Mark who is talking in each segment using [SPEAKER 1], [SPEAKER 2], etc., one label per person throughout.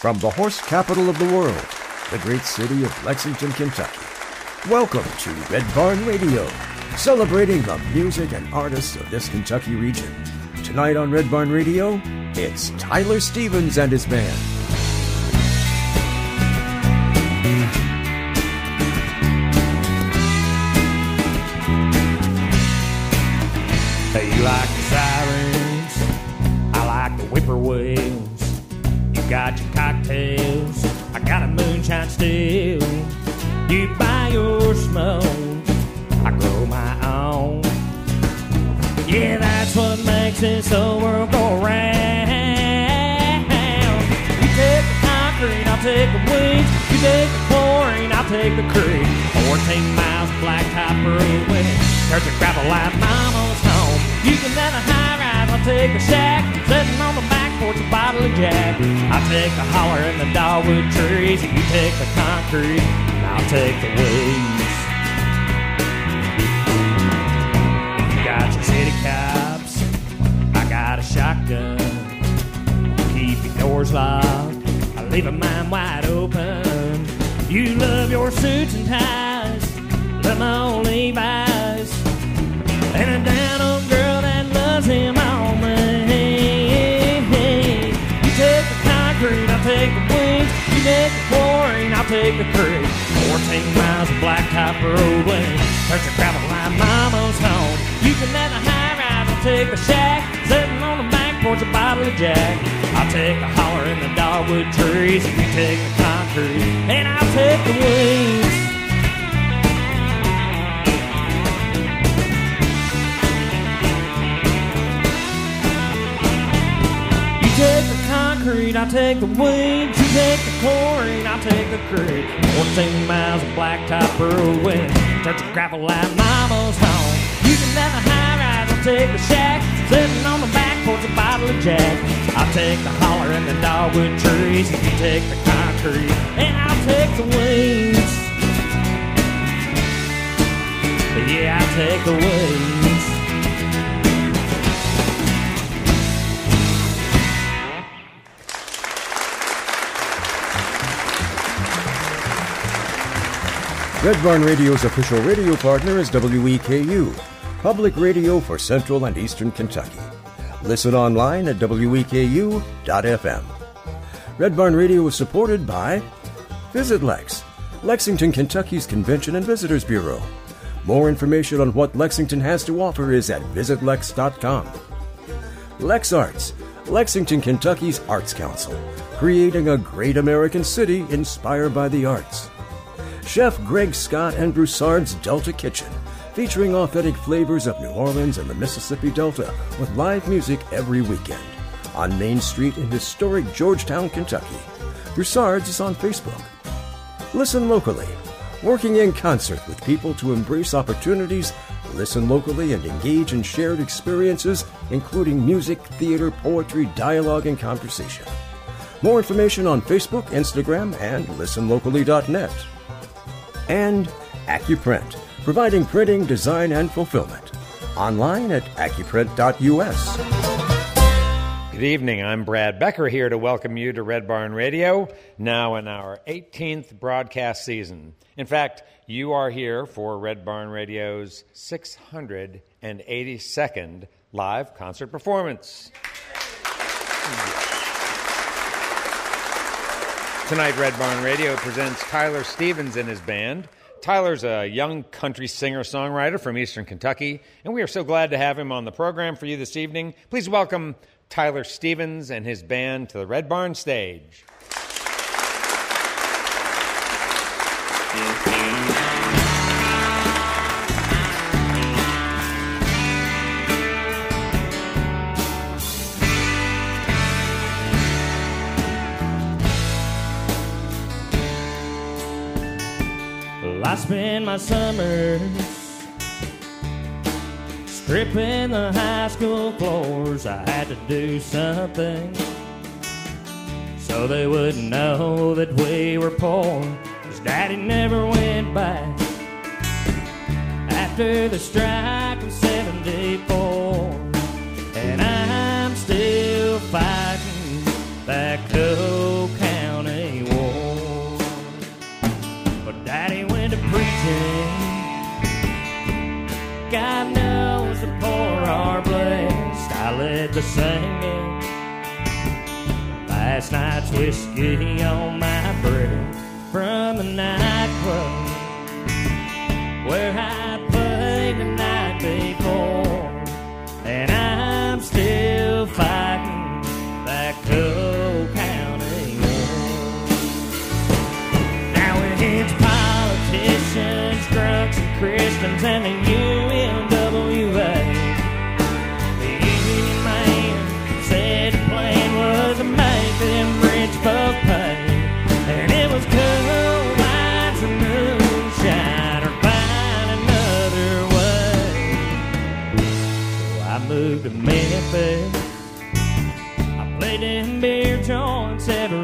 [SPEAKER 1] from the horse capital of the world, the great city of Lexington, Kentucky. Welcome to Red Barn Radio, celebrating the music and artists of this Kentucky region. Tonight on Red Barn Radio, it's Tyler Stevens and his band.
[SPEAKER 2] You like the sirens, I like the whippoorwills. You got your moonshine still. You buy your smoke, I grow my own. Yeah, that's what makes this whole world go round. You take the concrete, I'll take the weeds. You take the chlorine, I'll take the creek. 14 miles blacktop roadway. There's a gravel like mama's home. You can have a high rise, I'll take a shack. Sitting on the back porch, a bottle of Jack. I'll take the holler and the dogwood trees. and You take the concrete, and I'll take the weeds. You got your city cops, I got a shotgun. Keep your doors locked, I leave a mine wide open. You love your suits and ties, love my old Levi's, and a down on girl that loves him on me. Take the concrete, I'll take the wings. You take the chlorine, I'll take the creek. 14 miles of blacktop roadway, there's a gravel line, mama's home. You can let the high rise, I'll take the shack, sitting on the back porch, a bottle of Jack. I'll take the holler in the dogwood trees, you take the concrete, and I'll take the wings. I'll take the weeds. You take the chlorine, I'll take the creek. 14 miles of blacktop roadway. Touch of gravel like mama's home. You can let the high rise, I'll take the shack. Sitting on the back porch, a bottle of Jack. I'll take the holler and the dogwood trees. You take the concrete, and I'll take the weeds. Yeah, I'll take the weeds.
[SPEAKER 1] Red Barn Radio's official radio partner is WEKU, public radio for Central and Eastern Kentucky. Listen online at weku.fm. Red Barn Radio is supported by Visit Lex, Lexington, Kentucky's Convention and Visitors Bureau. More information on what Lexington has to offer is at visitlex.com. Lex Arts, Lexington, Kentucky's Arts Council, creating a great American city inspired by the arts. Chef Greg Scott and Broussard's Delta Kitchen, featuring authentic flavors of New Orleans and the Mississippi Delta with live music every weekend. On Main Street in historic Georgetown, Kentucky. Broussard's is on Facebook. Listen locally, working in concert with people to embrace opportunities, listen locally, and engage in shared experiences, including music, theater, poetry, dialogue, and conversation. More information on Facebook, Instagram, and listenlocally.net and AccuPrint, providing printing, design, and fulfillment. Online at accuprint.us.
[SPEAKER 3] Good evening. I'm Brad Becker here to welcome you to Red Barn Radio, now in our 18th broadcast season. In fact, you are here for Red Barn Radio's 682nd live concert performance. Tonight, Red Barn Radio presents Tyler Stevens and his band. Tyler's a young country singer songwriter from Eastern Kentucky, and we are so glad to have him on the program for you this evening. Please welcome Tyler Stevens and his band to the Red Barn stage.
[SPEAKER 2] My summers stripping the high school floors. I had to do something so they wouldn't know that we were poor. Cause daddy never went back after the strike of 74. And I'm still fighting that Coe the singing. Last night's whiskey on my breath from the nightclub where I played the night before, and I'm still fighting that Coal County war. Now it's politicians, drunks, and Christians, and the I played in beer joints every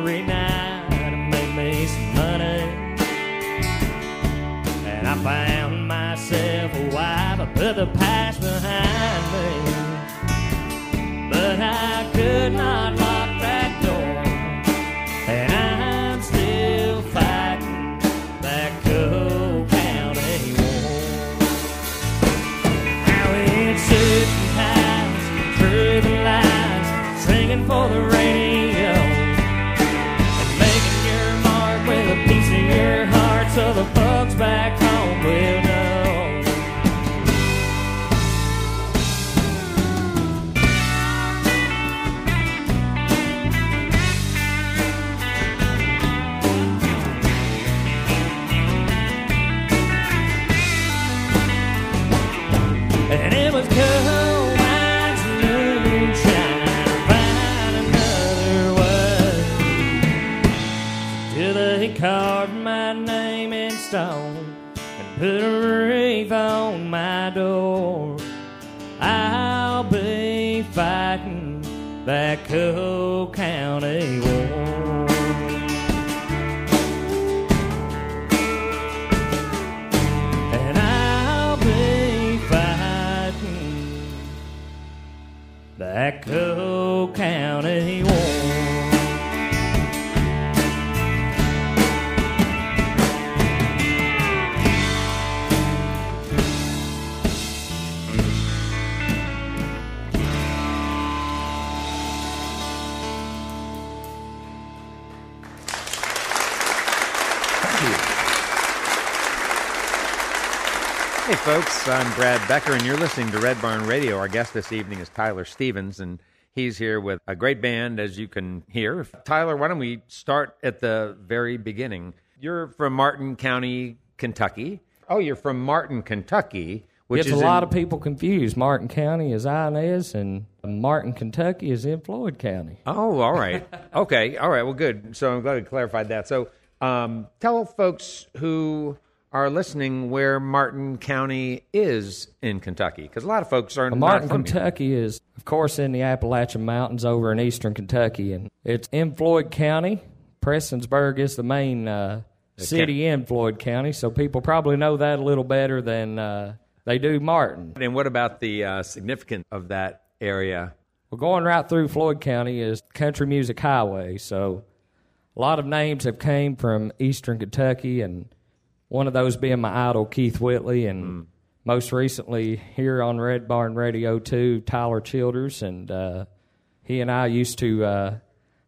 [SPEAKER 2] I'm
[SPEAKER 3] Brad Becker, and you're listening to Red Barn Radio. Our guest this evening is Tyler Stevens, and he's here with a great band, as you can hear. Tyler, why don't we start at the very beginning? You're from Martin County, Kentucky. Oh, you're from Martin, Kentucky, which
[SPEAKER 2] Gets
[SPEAKER 3] is
[SPEAKER 2] a lot
[SPEAKER 3] in-
[SPEAKER 2] of people confused. Martin County is Inez, and Martin, Kentucky is in Floyd County.
[SPEAKER 3] Oh, all right. okay, all right. Well, good. So I'm glad you clarified that. So um, tell folks who are listening where Martin County is in Kentucky, because a lot of folks are not
[SPEAKER 2] Martin. Kentucky is, of course, in the Appalachian Mountains over in eastern Kentucky, and it's in Floyd County. Prestonsburg is the main uh, city in Floyd County, so people probably know that a little better than uh, they do Martin.
[SPEAKER 3] And what about the uh, significance of that area?
[SPEAKER 2] Well, going right through Floyd County is Country Music Highway, so a lot of names have came from eastern Kentucky, and one of those being my idol Keith Whitley, and most recently here on Red Barn Radio too, Tyler Childers, and uh, he and I used to uh,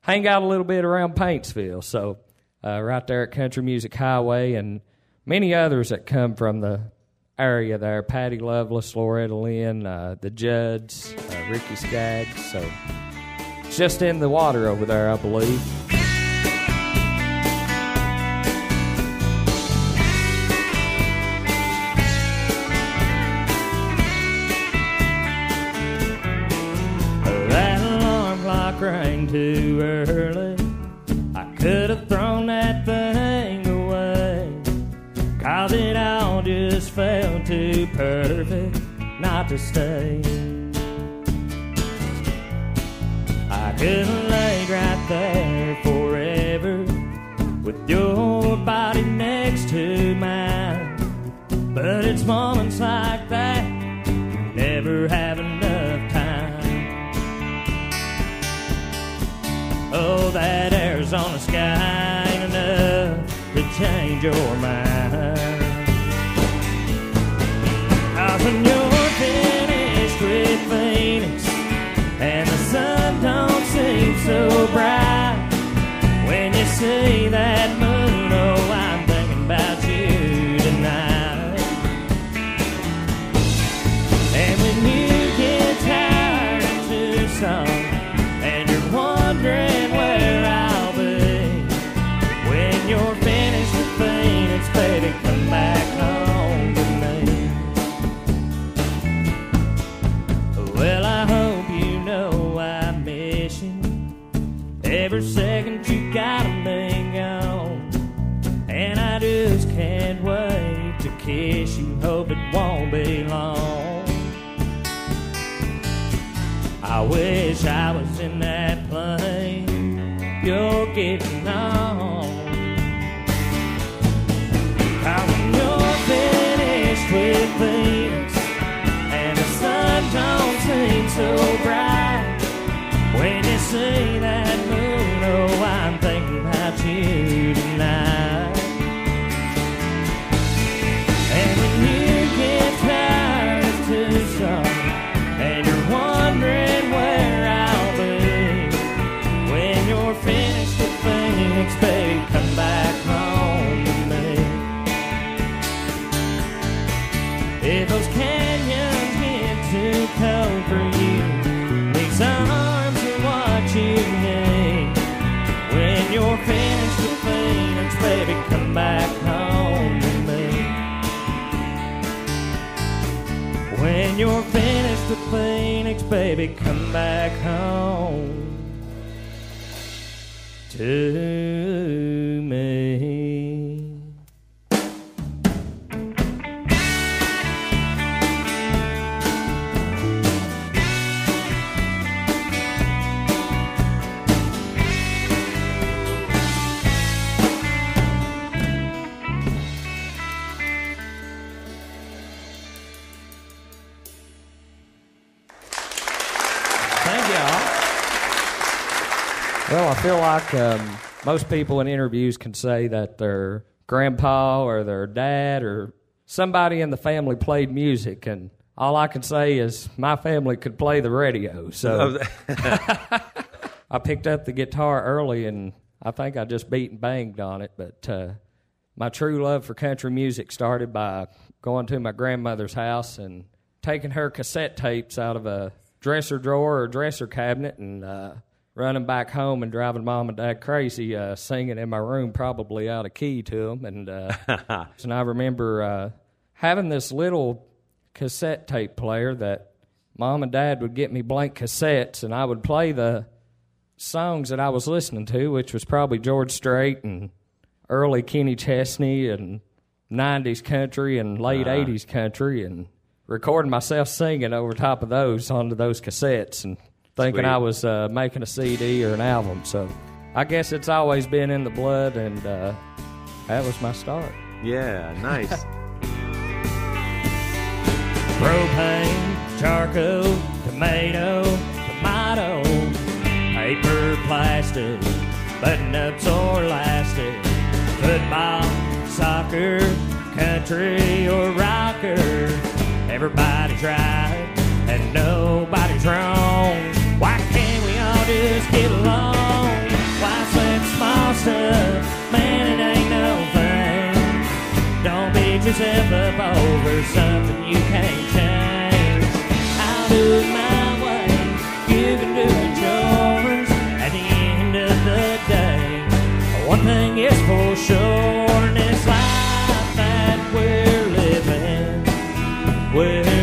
[SPEAKER 2] hang out a little bit around Paintsville, so uh, right there at Country Music Highway, and many others that come from the area there. Patty Loveless, Loretta Lynn, uh, the Judds, uh, Ricky Skaggs. So it's just in the water over there, I believe. Too early. I could have thrown that thing away. Cause it all just felt too perfect not to stay. I could have laid right there forever with your body next to mine. But it's moments like change your mind. Baby, come back home. To um, most people in interviews can say that their grandpa or their dad or somebody in the family played music, and all I can say is my family could play the radio. So I picked up the guitar early, and I think I just beat and banged on it. But uh, my true love for country music started by going to my grandmother's house and taking her cassette tapes out of a dresser drawer or dresser cabinet and uh, running back home and driving mom and dad crazy, uh, singing in my room, probably out of key to them. And uh, and I remember uh, having this little cassette tape player that mom and dad would get me blank cassettes, and I would play the songs that I was listening to, which was probably George Strait and early Kenny Chesney and 90s country and late 80s country and recording myself singing over top of those onto those cassettes and thinking
[SPEAKER 3] Sweet.
[SPEAKER 2] I was uh, making a CD or an album. So I guess it's always been in the blood, and uh, that was my start.
[SPEAKER 4] Yeah, nice.
[SPEAKER 2] propane, charcoal, tomato, tomato, paper, plastic, button ups or elastic, football, soccer, country or rocker. Everybody's right and nobody's wrong. Just get along? Why sweat small stuff? Man, it ain't no thing. Don't beat yourself up over something you can't change. I'll do it my way. You can do it yours. At the end of the day, one thing is for sure in this life that we're living, we're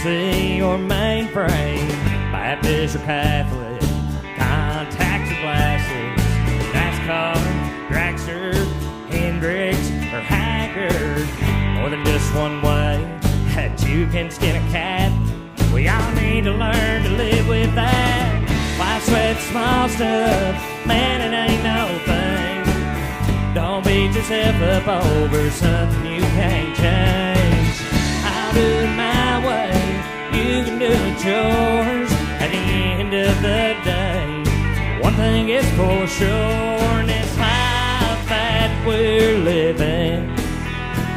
[SPEAKER 2] PC or mainframe, Baptist or Catholic, contacts or glasses, NASCAR, dragster, Hendrix or Haggard. More than just one way that you can skin a cat. We all need to learn to live with that. Why sweat small stuff? Man, it ain't no thing. Don't beat yourself up over something you can't change. I'll do my way, you can do it yours. At the end of the day, one thing is for sure, in this life that we're living,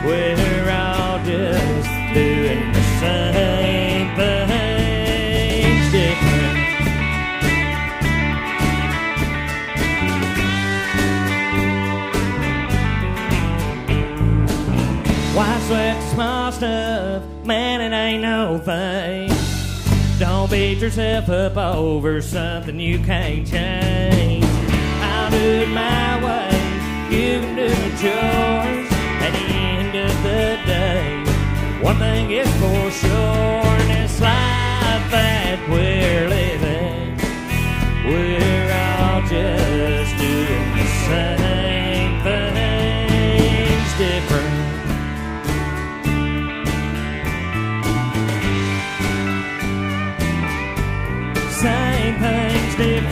[SPEAKER 2] We're all just doing the same things different. Why sweat small stuff? Man, it ain't no thing. Don't beat yourself up over something you can't change. I'll do it my way, you can do it yours. At the end of the day, one thing is for sure in this life that we're living, we're all just doing the same
[SPEAKER 3] When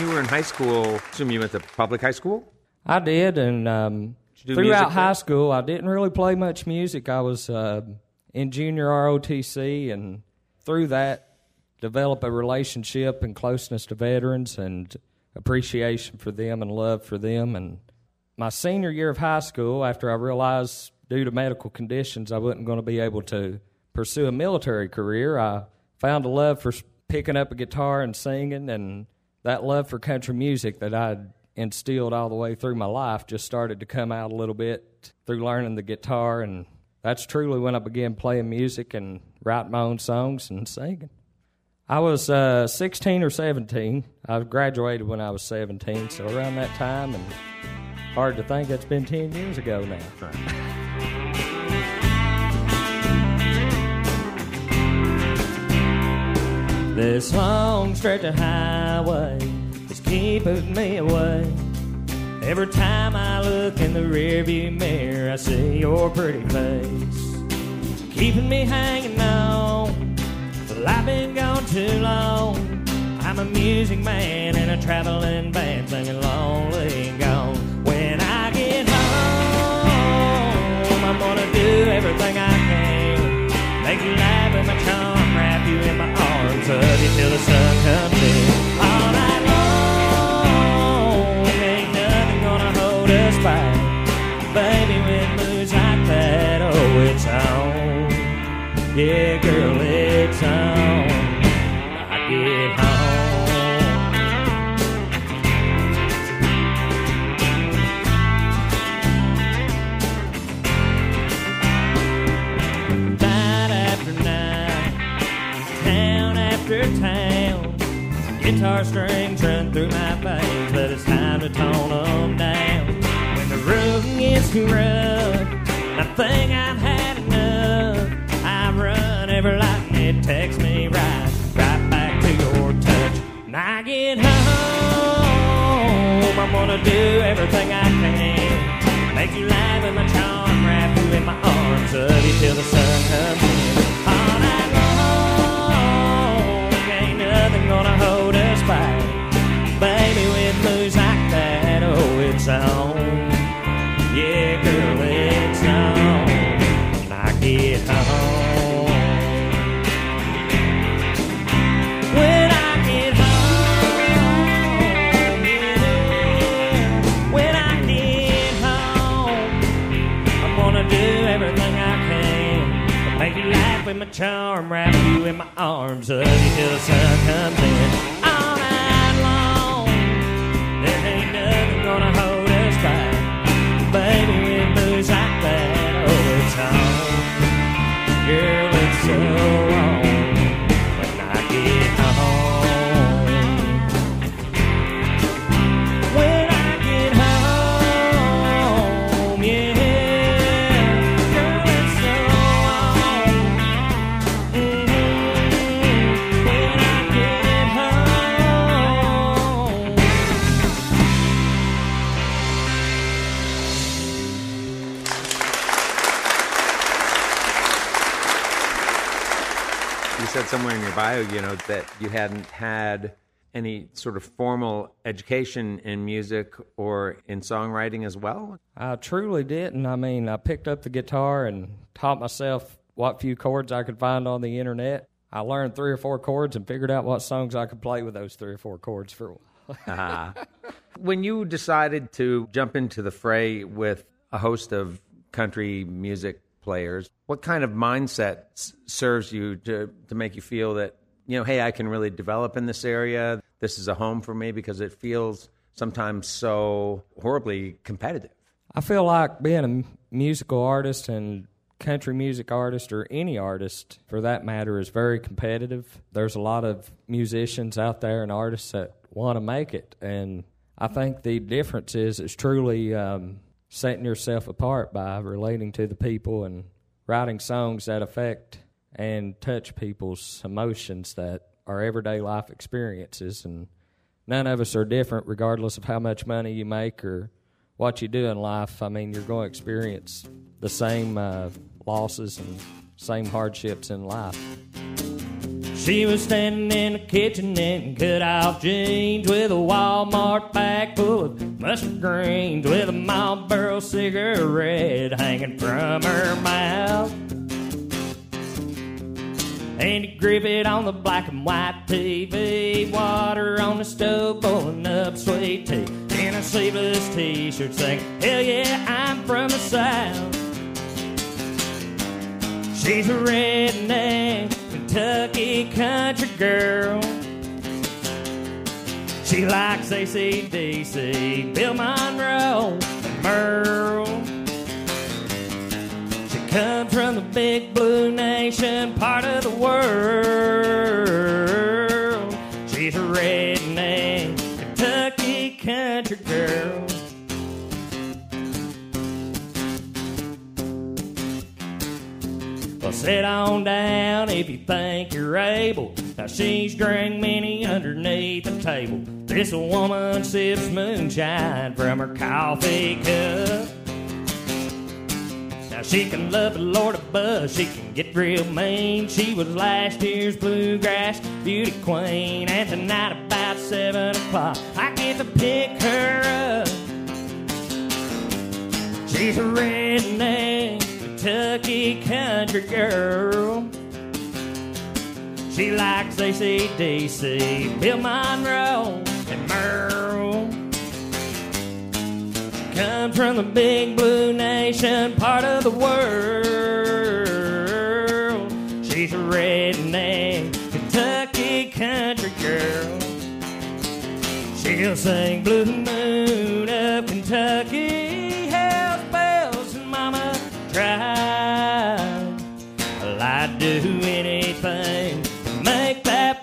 [SPEAKER 3] you were in high school, assume you went to public high school?
[SPEAKER 2] I did, and um,
[SPEAKER 3] do
[SPEAKER 2] throughout high school, I didn't really play much music. I was uh, in junior ROTC, and through that, develop a relationship and closeness to veterans and appreciation for them and love for them. And my senior year of high school, after I realized due to medical conditions I wasn't going to be able to pursue a military career, I found a love for picking up a guitar and singing, and that love for country music that I'd instilled all the way through my life just started to come out a little bit through learning the guitar, and that's truly when I began playing music and writing my own songs and singing. I was uh, 16 or 17. I graduated when I was 17, so around that time, and hard to think it's been 10 years ago now. This long stretch of highway is keeping me away. Every time I look in the rearview mirror, I see your pretty face. Keeping me hanging on. Well, I've been gone too long. I'm a music man in a traveling band singing Lonely Gone. When I get home, I'm gonna do everything I can. Make you laugh in my charm, wrap you in my arms, hug you till the sun comes Yeah, girl, it's on. I get home. Night after night, town after town. Guitar strings run through my veins, but it's time to tone them down. When the road gets rough, I think I've had light and it takes me right, right back to your touch. When I get home, I'm gonna do everything I can. Make you laugh in my charm, wrap you in my arms, hug you till the sun comes charm, wrap you in my arms, hug you the sun comes in. All night long, there ain't nothing gonna hold us back. Baby, like that. Girl, it's so
[SPEAKER 3] somewhere in your bio, you know, that you hadn't had any sort of formal education in music or in songwriting as well?
[SPEAKER 2] I truly didn't. I mean, I picked up the guitar and taught myself what few chords I could find on the internet. I learned three or four chords and figured out what songs I could play with those three or four chords for a while. uh-huh.
[SPEAKER 3] When you decided to jump into the fray with a host of country music players, what kind of mindset s- serves you to, to make you feel that, you know, hey, I can really develop in this area? This is a home for me because it feels sometimes so horribly competitive.
[SPEAKER 2] I feel like being a musical artist and country music artist or any artist for that matter is very competitive. There's a lot of musicians out there and artists that want to make it, and I think the difference is it's truly um, setting yourself apart by relating to the people and writing songs that affect and touch people's emotions that are everyday life experiences and none of us are different regardless of how much money you make or what you do in life, I mean, you're going to experience the same uh, losses and same hardships in life. She was standing in the kitchen in cut off jeans with a Walmart bag full of mustard greens with a Marlboro cigarette hanging from her mouth. Andy Griffith on the black and white TV, water on the stove, boiling up sweet tea in a sleeveless t-shirt saying, Hell yeah, I'm from the South. She's a redneck, Kentucky country girl. She likes ACDC, Bill Monroe, and Merle. She comes from the big blue nation, part of the world. If you think you're able. Now she's drank many underneath the table. This woman sips moonshine from her coffee cup. Now she can love the Lord above, she can get real mean. She was last year's bluegrass beauty queen, and tonight about seven o'clock I get to pick her up. She's a redneck Kentucky country girl. She likes ACDC, Bill Monroe, and Merle. Comes from the big blue nation, part of the world. She's a redneck Kentucky country girl. She'll sing Blue Moon of Kentucky, Hell's Bells, and Mama I'd do anything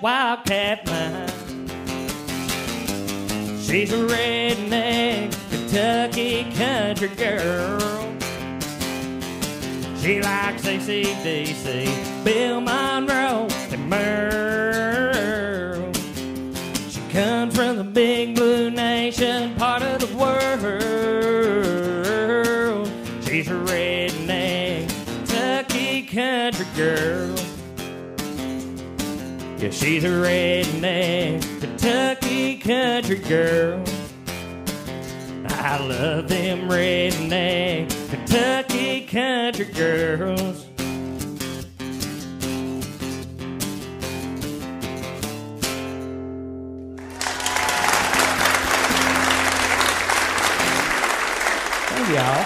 [SPEAKER 2] wildcat mine. She's a redneck Kentucky country girl. She likes ACDC, Bill Monroe, and Merle. She comes from the big blue nation, part of the world. She's a redneck Kentucky country girl. Yeah, she's a redneck Kentucky country girl. I love them redneck Kentucky country girls. Y'all.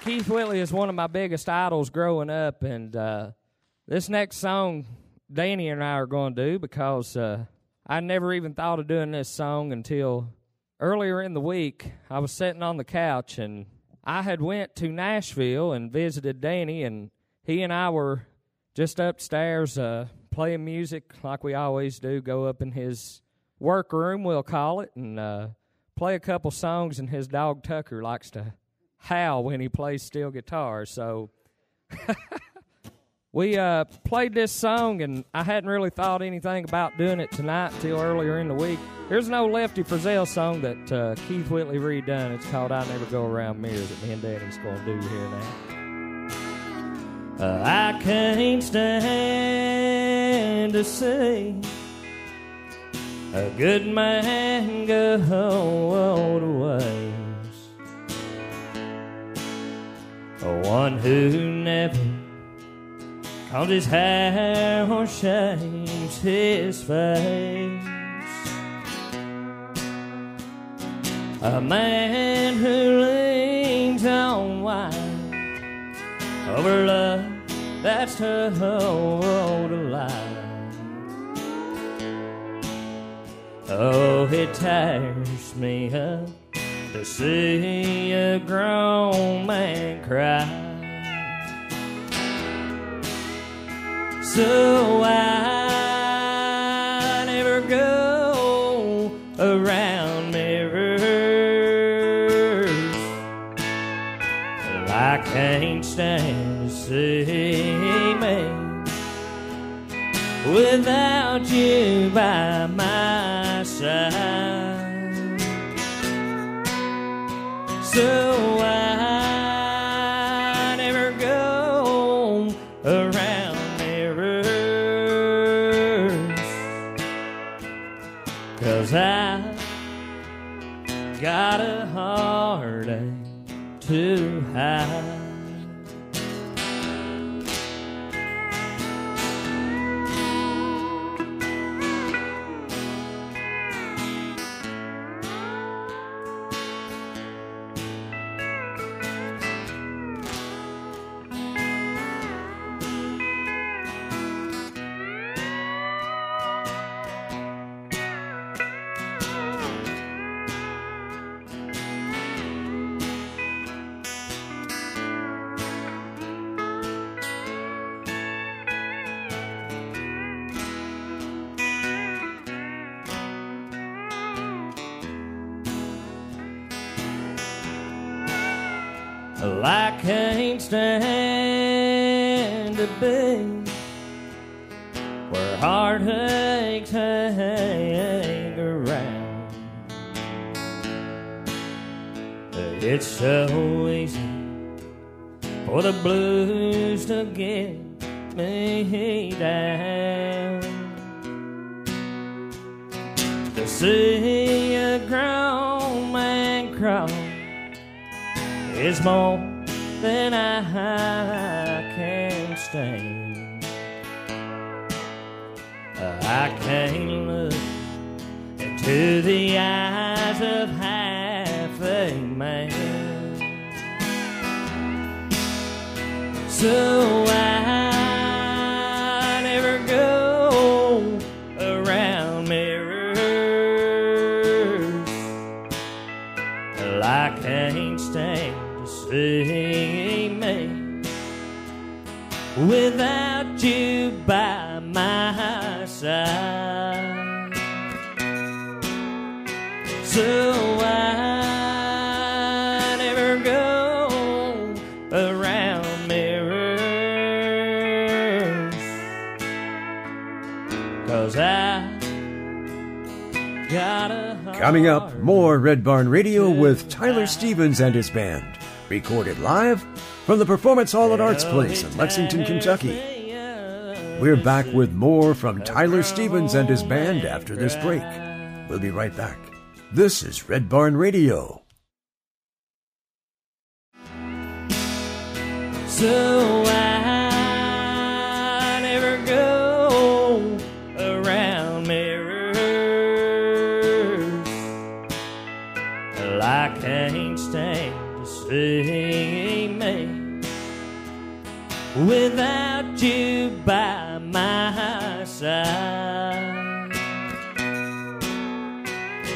[SPEAKER 2] Keith Whitley is one of my biggest idols growing up, and uh, this next song Danny and I are going to do because uh, I never even thought of doing this song until earlier in the week. I was sitting on the couch and I had went to Nashville and visited Danny, and he and I were just upstairs uh, playing music like we always do. Go up in his workroom, we'll call it, and uh, play a couple songs. And his dog Tucker likes to howl when he plays steel guitar, so. we uh, played this song, and I hadn't really thought anything about doing it tonight until earlier in the week. Here's an old Lefty Frizzell song that uh, Keith Whitley redone. It's called "I Never Go Around Mirrors" that me and Danny's to do here now. Uh, I can't stand to see a good man go to waste. One who never combs his hair or shaves his face. A man who leans on wine over love that's told a lie. Oh, it tires me up to see a grown man cry. So I To see a grown man cry is more than I can stand. I can't look into the eyes of half a man. So I
[SPEAKER 1] Coming up, more Red Barn Radio with Tyler Stevens and his band. Recorded live from the Performance Hall at Arts Place in Lexington, Kentucky. We're back with more from Tyler Stevens and his band after this break. We'll be right back. This is Red Barn Radio.
[SPEAKER 2] So without you by my side.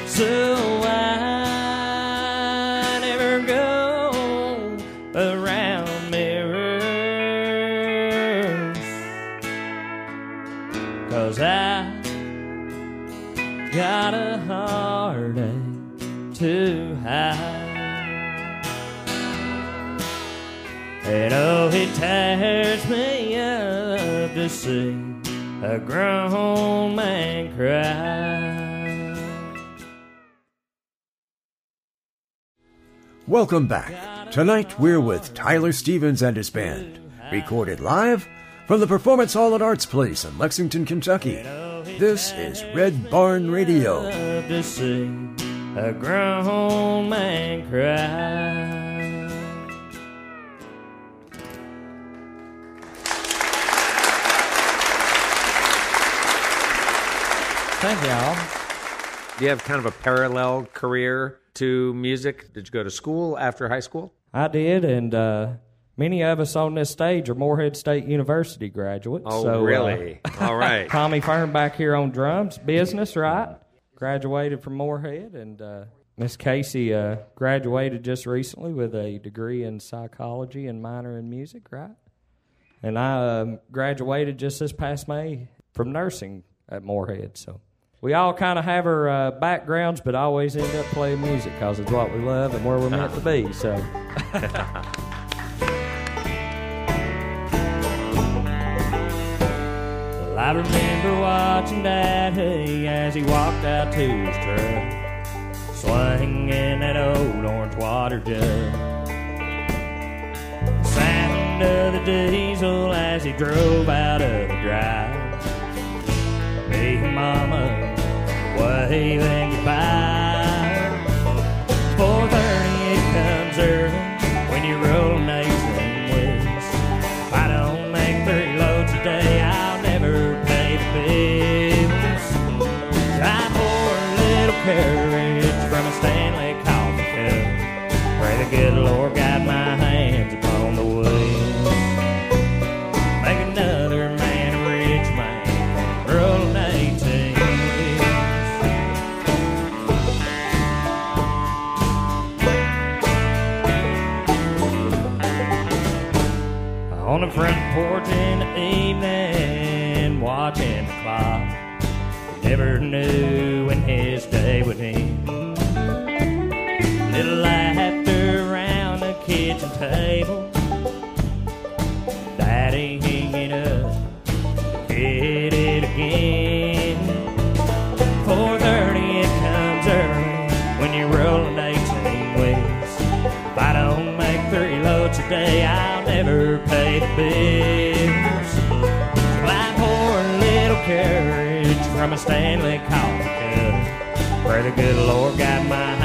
[SPEAKER 2] So I never go around mirrors. Cause I got a heartache to hide. And oh, it up to see a grown man cry.
[SPEAKER 1] Welcome back. Tonight we're with Tyler Stevens and his band. Recorded live from the Performance Hall at Arts Place in Lexington, Kentucky. This is Red Barn Radio.
[SPEAKER 2] To see a grown man cry. Thank y'all.
[SPEAKER 3] Do you have kind of a parallel career to music? Did you go to school after high school?
[SPEAKER 2] I did, and uh, many of us on this stage are Morehead State University graduates.
[SPEAKER 3] Oh,
[SPEAKER 2] so, uh,
[SPEAKER 3] really? All right.
[SPEAKER 2] Tommy Fern back here on drums, business, right? Graduated from Morehead, and uh, Miss Casey uh, graduated just recently with a degree in psychology and minor in music, right? And I um, graduated just this past May from nursing at Morehead. So we all kind of have our uh, backgrounds, but always end up playing music because it's what we love and where we're meant to be. So. Well, I remember watching Daddy as he walked out to his truck, swinging that old orange water jug. Sound of the diesel as he drove out of the drive. Me and Mama waving goodbye. 4:30 it comes early when you roll an 18 wheels. If I don't make three loads a day, I'll never pay the bills. I pour a little courage from a Stanley coffee cup. Pray the good Lord guide my watching the clock. Never knew when his day would end. Little laughter around the kitchen table. Daddy hanging up, hit it again. 4:30 it comes early when you're rolling 18 wheels. If I don't make three loads a day, I'll never pay the bills. From a Stanley coffee cup. Pray the good Lord guide my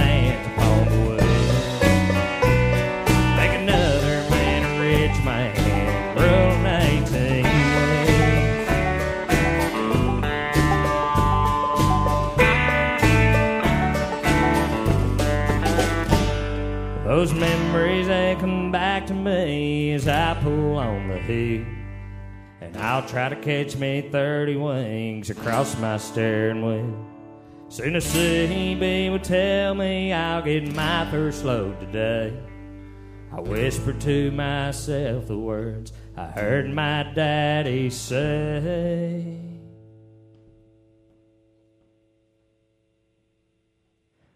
[SPEAKER 2] I'll try to catch me 30 wings across my steering wheel. Soon as CB would tell me I'll get my first load today. I whispered to myself the words I heard my daddy say.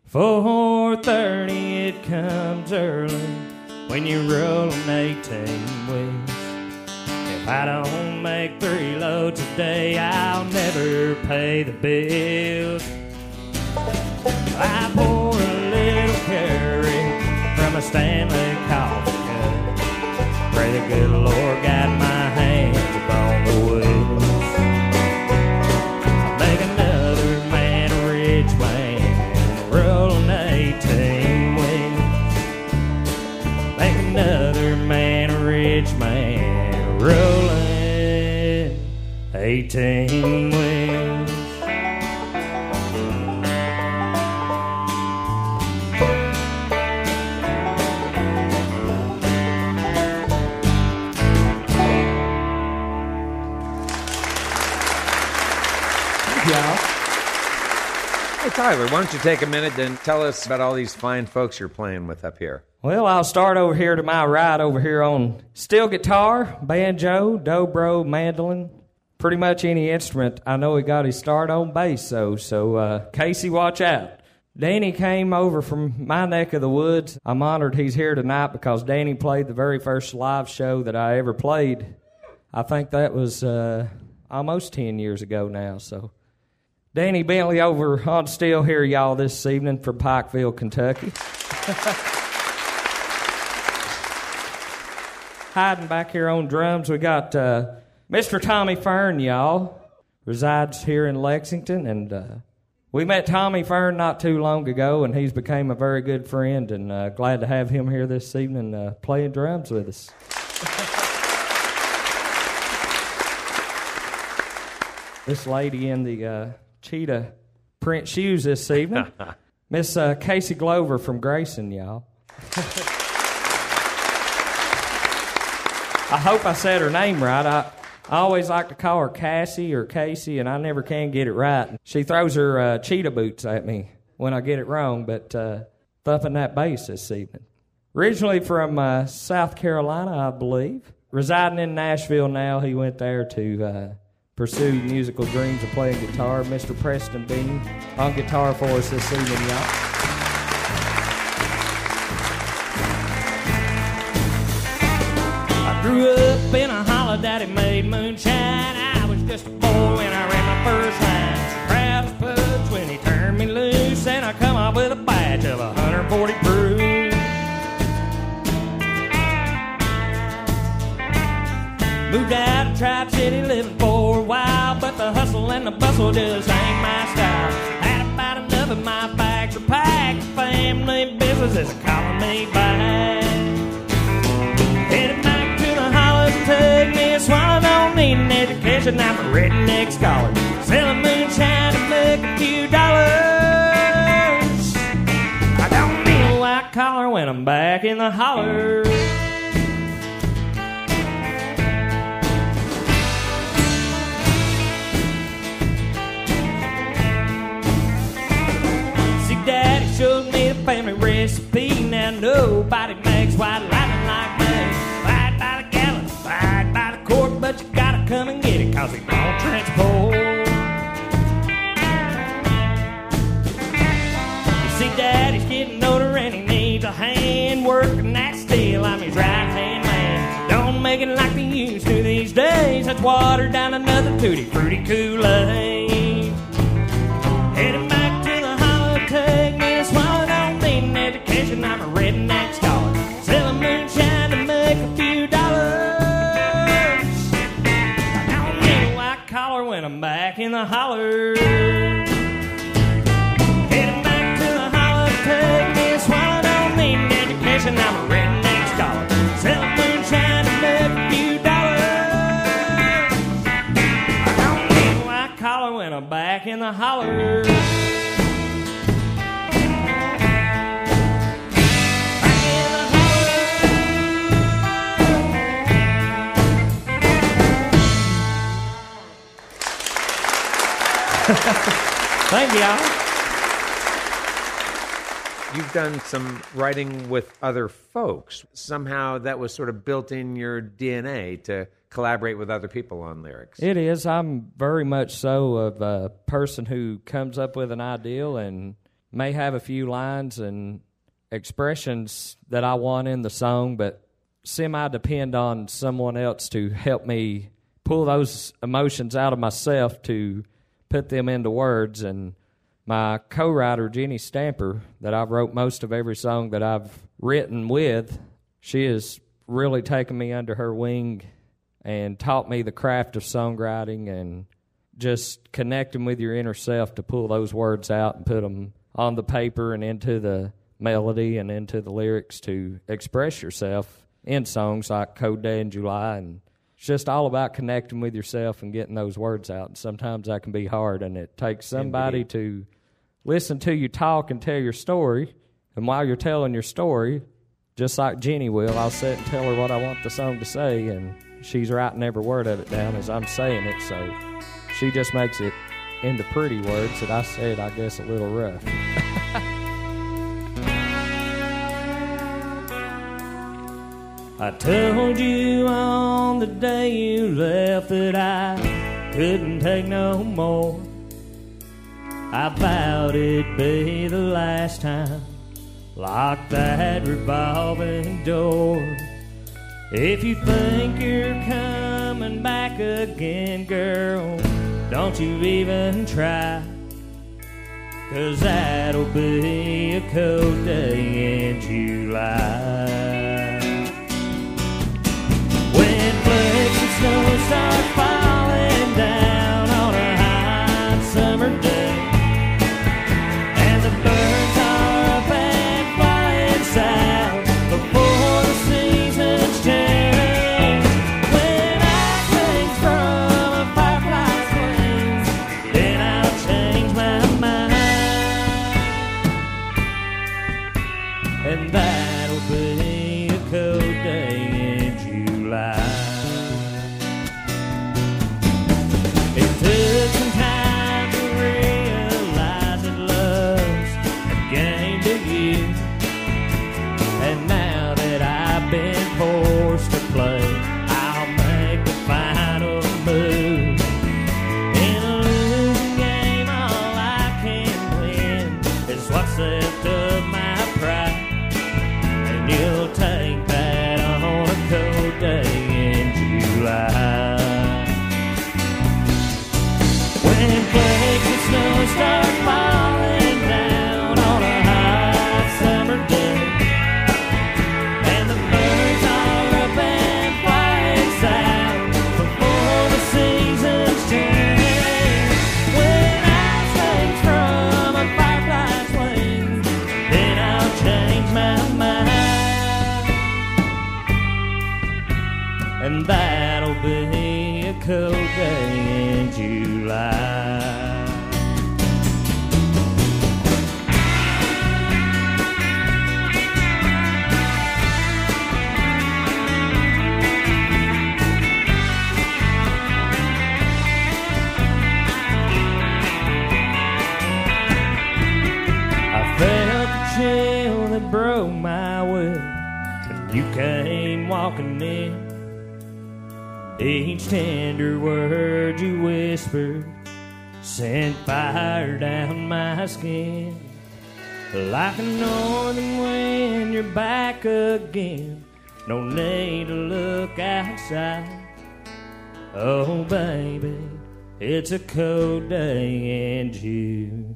[SPEAKER 2] Four thirty, it comes early when you're rolling eighteen wheels. If I don't make three loads a day, I'll never pay the bills. I pour a little courage from a Stanley coffee cup. Pray the good Lord guide my 18 wheels.
[SPEAKER 3] Hey, Tyler, why don't you take a minute and tell us about all these fine folks you're playing with up here?
[SPEAKER 2] Well, I'll start over here to my right, over here on steel guitar, banjo, dobro, mandolin, pretty much any instrument. I know he got his start on bass, so so uh, Casey, watch out. Danny came over from my neck of the woods. I'm honored he's here tonight because Danny played the very first live show that I ever played. I think that was uh, almost 10 years ago now, so. Danny Bentley over on steel here, y'all, this evening from Pikeville, Kentucky. Hiding back here on drums, we got uh, Mr. Tommy Fern, y'all.
[SPEAKER 4] resides here in Lexington, and uh, we met Tommy Fern not too long ago, and he's became a very good friend, and uh, glad to have him here this evening uh, playing drums with us. this lady in the uh, cheetah print shoes this evening, Miss uh, Casey Glover from Grayson, y'all. I hope I said her name right. I, I always like to call her Cassie or Casey, and I never can get it right. She throws her uh, cheetah boots at me when I get it wrong, but uh, thumping that bass this evening. Originally from uh, South Carolina, I believe. Residing in Nashville now, he went there to uh, pursue musical dreams of playing guitar. Mr. Preston Bean on guitar for us this evening, y'all.
[SPEAKER 2] Made moonshine. I was just a boy when I ran my first line. Proud as puds when he turned me loose, and I come up with a badge of 140 proof. Moved out of Tribe City living for a while, but the hustle and the bustle just ain't my style. Had about enough of my bags are packed. Family business is calling me back. Need an education, I'm a redneck scholar. Selling moonshine to make a few dollars. I don't need a white collar when I'm back in the holler. See, Daddy showed me the family recipe. Now nobody tutti fruity Kool-Aid. Back in the holler. Back in the Thank y'all.
[SPEAKER 3] You've done some writing with other folks. Somehow that was sort of built in your DNA to collaborate with other people on lyrics.
[SPEAKER 4] It is. I'm very much so of a person who comes up with an ideal and may have a few lines and expressions that I want in the song, but semi depend on someone else to help me pull those emotions out of myself to put them into words. And my co writer, Jenny Stamper, that I've wrote most of every song that I've written with, she has really taken me under her wing and taught me the craft of songwriting and just connecting with your inner self to pull those words out and put them on the paper and into the melody and into the lyrics to express yourself in songs like Cold Day in July and it's just all about connecting with yourself and getting those words out. And sometimes that can be hard and it takes somebody
[SPEAKER 3] Indeed.
[SPEAKER 4] to listen to you talk and tell your story. And while you're telling your story, just like Jenny will, I'll sit and tell her what I want the song to say, and she's writing every word of it down as I'm saying it. So she just makes it into pretty words that I said, I guess, a little rough.
[SPEAKER 2] I told you on the day you left that I couldn't take no more. I vowed it'd be the last time. Lock that revolving door. If you think you're coming back again, girl, don't you even try. Cause that'll be a cold day in July. When flakes of snow start falling
[SPEAKER 5] Oh, baby, it's a cold day in June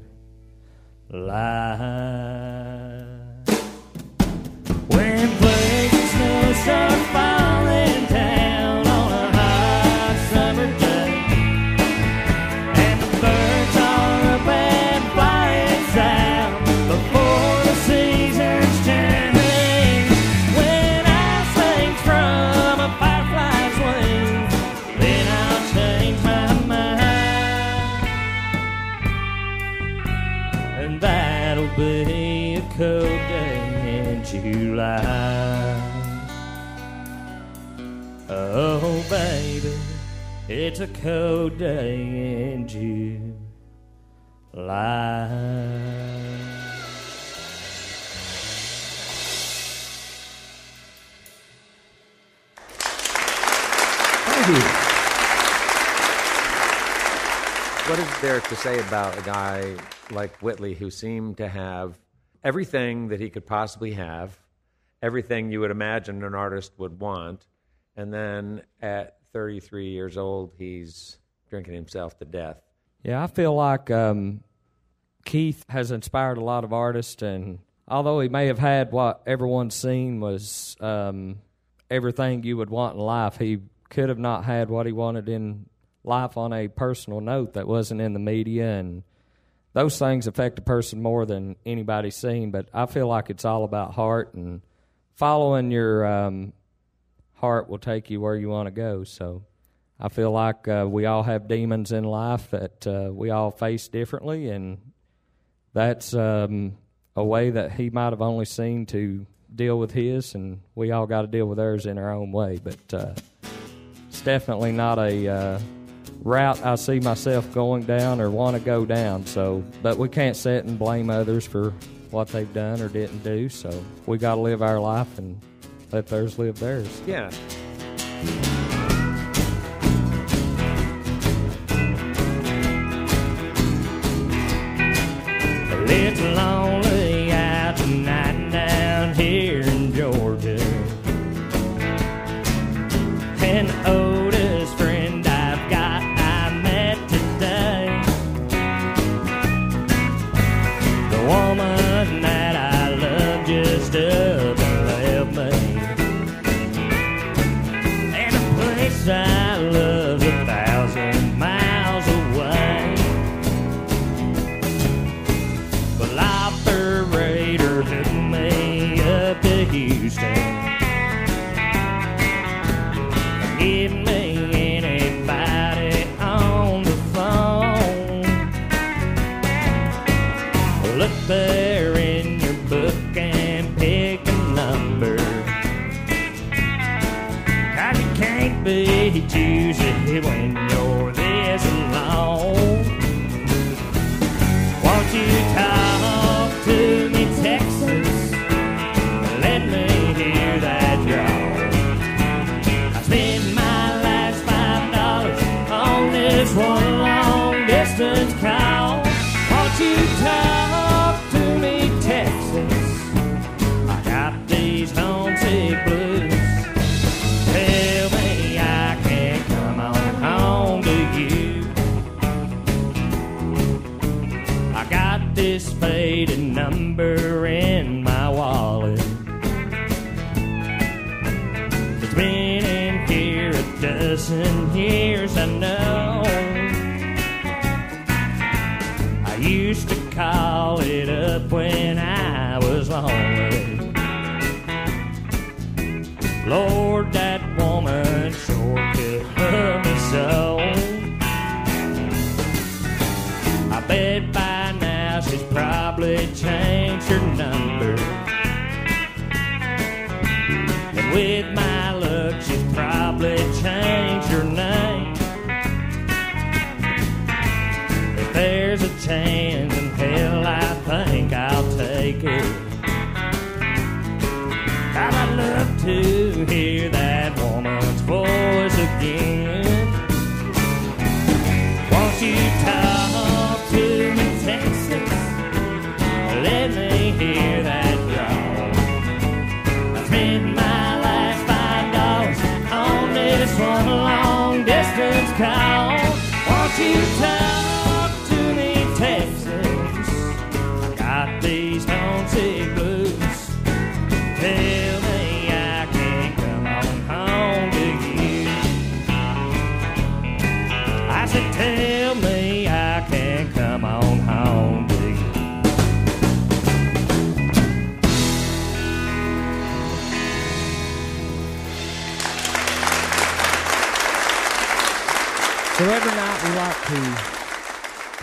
[SPEAKER 5] it's a cold day in July.
[SPEAKER 3] What is there to say about a guy like Whitley who seemed to have everything that he could possibly have, everything you would imagine an artist would want, and then at 33 years old, he's drinking himself to death?
[SPEAKER 2] Yeah, I feel like um, Keith has inspired a lot of artists, and although he may have had what everyone's seen was um, everything you would want in life, he could have not had what he wanted in life on a personal note that wasn't in the media, and those things affect a person more than anybody's seen. But I feel like it's all about heart, and following your um, heart will take you where you want to go. So. I feel like uh, we all have demons in life that uh, we all face differently, and that's um, a way that he might have only seen to deal with his, and we all got to deal with ours in our own way. But uh, it's definitely not a uh, route I see myself going down or want to go down. So, but we can't sit and blame others for what they've done or didn't do. So we got to live our life and let theirs live theirs.
[SPEAKER 3] Yeah.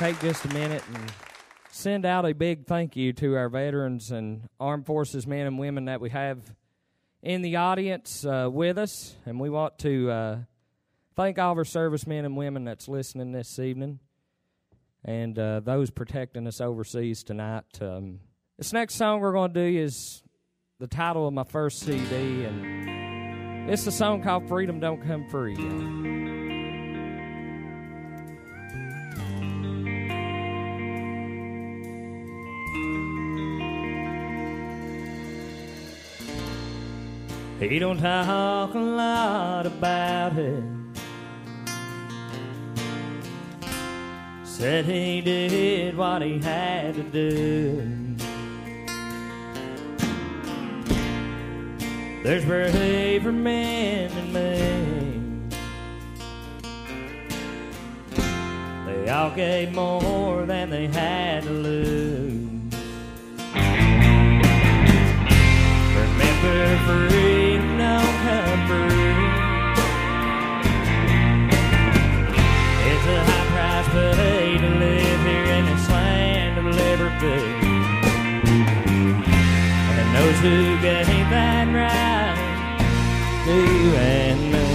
[SPEAKER 2] Take
[SPEAKER 4] just a minute and send out a big thank you to our veterans and armed forces men and women that we have in the audience uh, with us, and we want to uh, thank all of our servicemen and women that's listening this evening, and uh, those protecting us overseas tonight. Um, this next song we're going to do is the title of my first CD, and it's a song called "Freedom Don't Come Free."
[SPEAKER 2] He don't talk a lot about it. Said he did what he had to do. There's braver men than me. They all gave more than they had to lose. Remember freedom, Those who gave that right to you and me.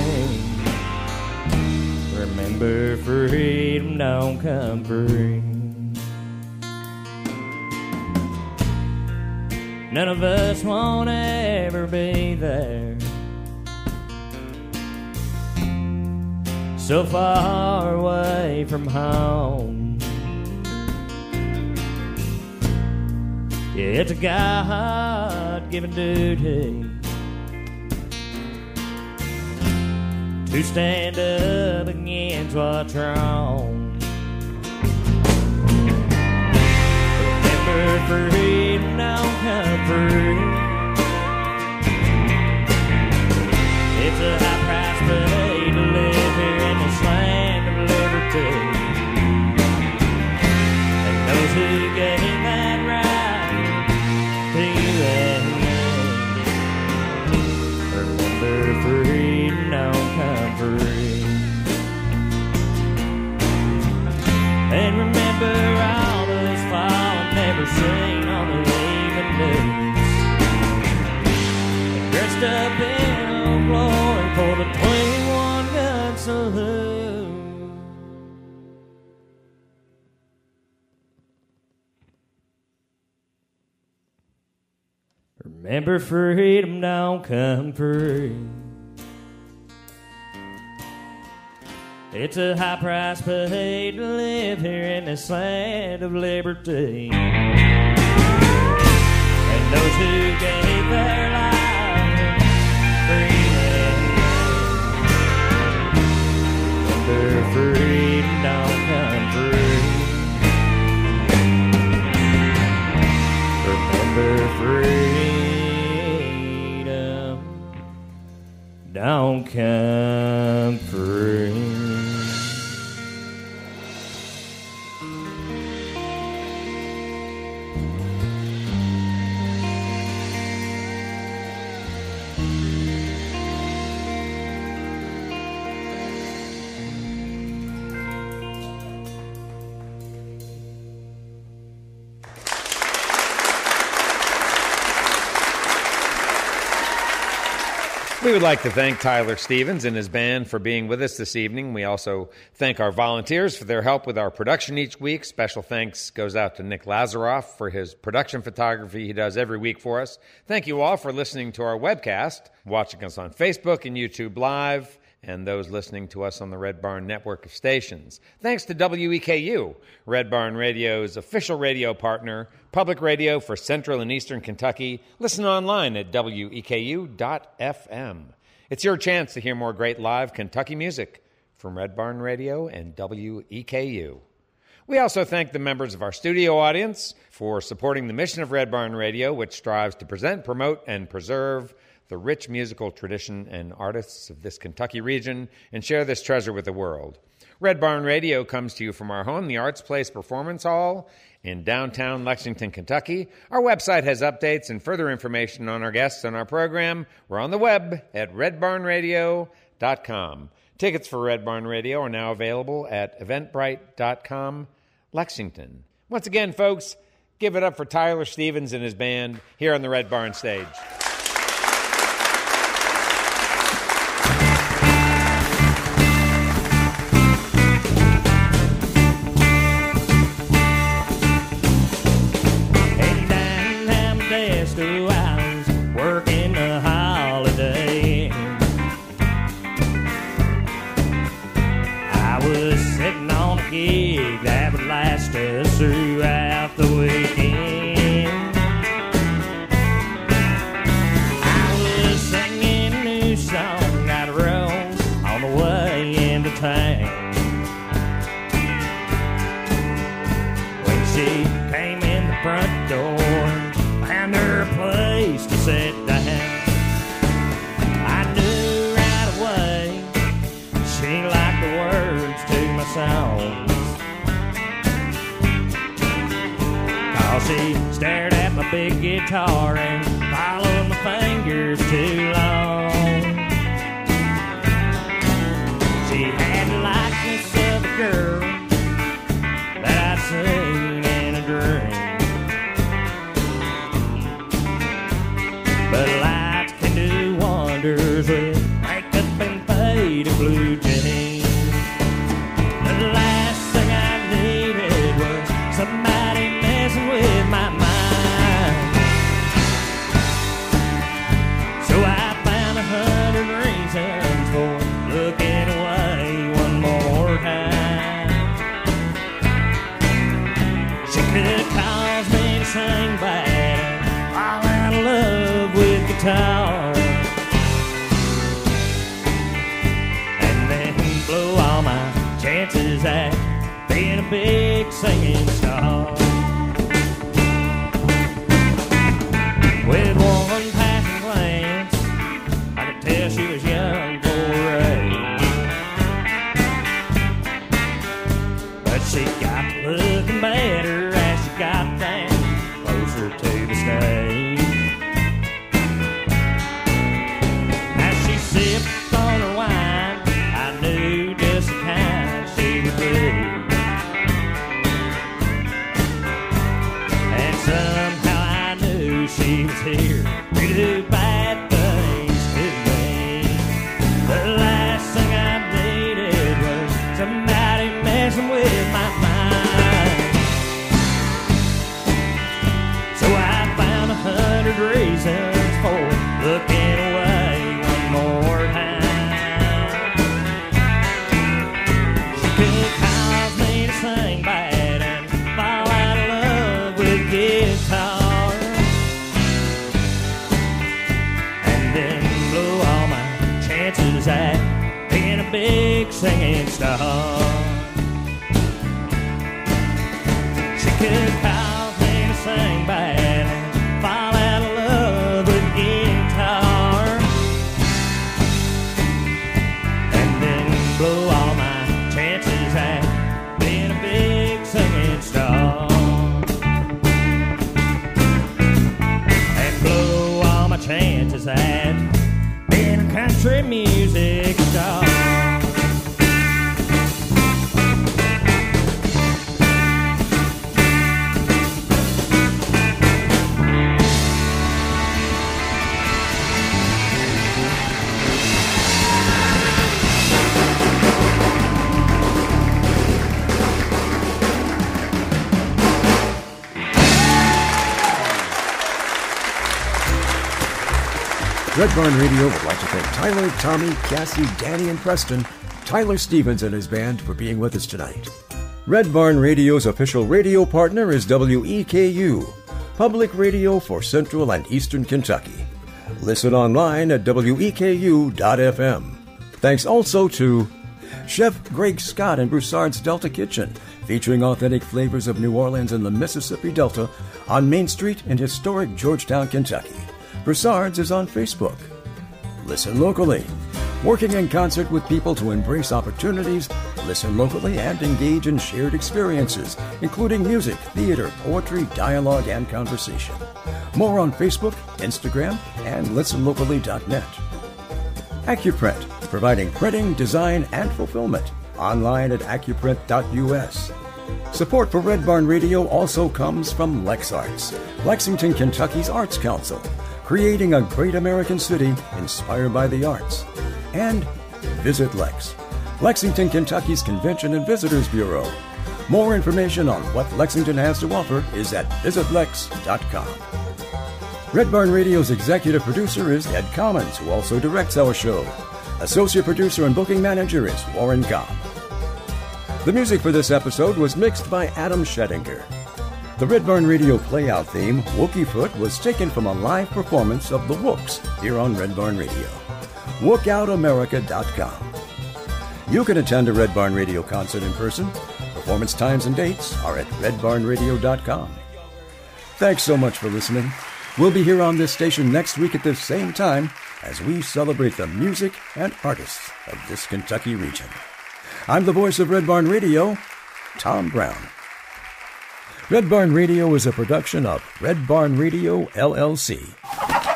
[SPEAKER 2] Remember freedom don't come free. None of us won't ever be there. So far away from home. Yeah, it's a God given duty to stand up against what's wrong. Remember freedom don't come free. Up in old glory for the 21 gun saloon. Remember, freedom don't come free. It's a high price paid to live here in this land of liberty. And those who gave their lives freedom don't come free.
[SPEAKER 3] We would like to thank Tyler Stevens and his band for being with us this evening. We also thank our volunteers for their help with our production each week. Special thanks goes out to Nick Lazaroff for his production photography he does every week for us. Thank you all for listening to our webcast, watching us on Facebook and YouTube Live, and those listening to us on the Red Barn network of stations. Thanks to WEKU, Red Barn Radio's official radio partner, public radio for Central and Eastern Kentucky. Listen online at weku.fm. It's your chance to hear more great live Kentucky music from Red Barn Radio and WEKU. We also thank the members of our studio audience for supporting the mission of Red Barn Radio, which strives to present, promote, and preserve the rich musical tradition and artists of this Kentucky region and share this treasure with the world. Red Barn Radio comes to you from our home, the Arts Place Performance Hall in downtown Lexington, Kentucky. Our website has updates and further information on our guests and our program. We're on the web at redbarnradio.com. Tickets for Red Barn Radio are now available at eventbrite.com, Lexington. Once again, folks, give it up for Tyler Stevens and his band here on the Red Barn stage.
[SPEAKER 1] Red Barn Radio would like to thank Tyler, Tommy, Cassie, Danny, and Preston, Tyler Stevens and his band for being with us tonight. Red Barn Radio's official radio partner is WEKU, public radio for Central and Eastern Kentucky. Listen online at weku.fm. Thanks also to Chef Greg Scott and Broussard's Delta Kitchen, featuring authentic flavors of New Orleans and the Mississippi Delta on Main Street in historic Georgetown, Kentucky. Broussard's is on Facebook. Listen locally. Working in concert with people to embrace opportunities, listen locally, and engage in shared experiences, including music, theater, poetry, dialogue, and conversation. More on Facebook, Instagram, and listenlocally.net. Accuprint, providing printing, design, and fulfillment. Online at accuprint.us. Support for Red Barn Radio also comes from LexArts, Lexington, Kentucky's Arts Council, creating a great American city inspired by the arts. And Visit Lex, Lexington, Kentucky's Convention and Visitors Bureau. More information on what Lexington has to offer is at visitlex.com. Red Barn Radio's executive producer is Ed Commons, who also directs our show. Associate producer and booking manager is Warren Cobb. The music for this episode was mixed by Adam Schettinger. The Red Barn Radio playout theme, Wookie Foot, was taken from a live performance of The Wooks here on Red Barn Radio. WookOutAmerica.com. You can attend a Red Barn Radio concert in person. Performance times and dates are at redbarnradio.com. Thanks so much for listening. We'll be here on this station next week at the same time as we celebrate the music and artists of this Kentucky region. I'm the voice of Red Barn Radio, Tom Brown. Red Barn Radio is a production of Red Barn Radio, LLC.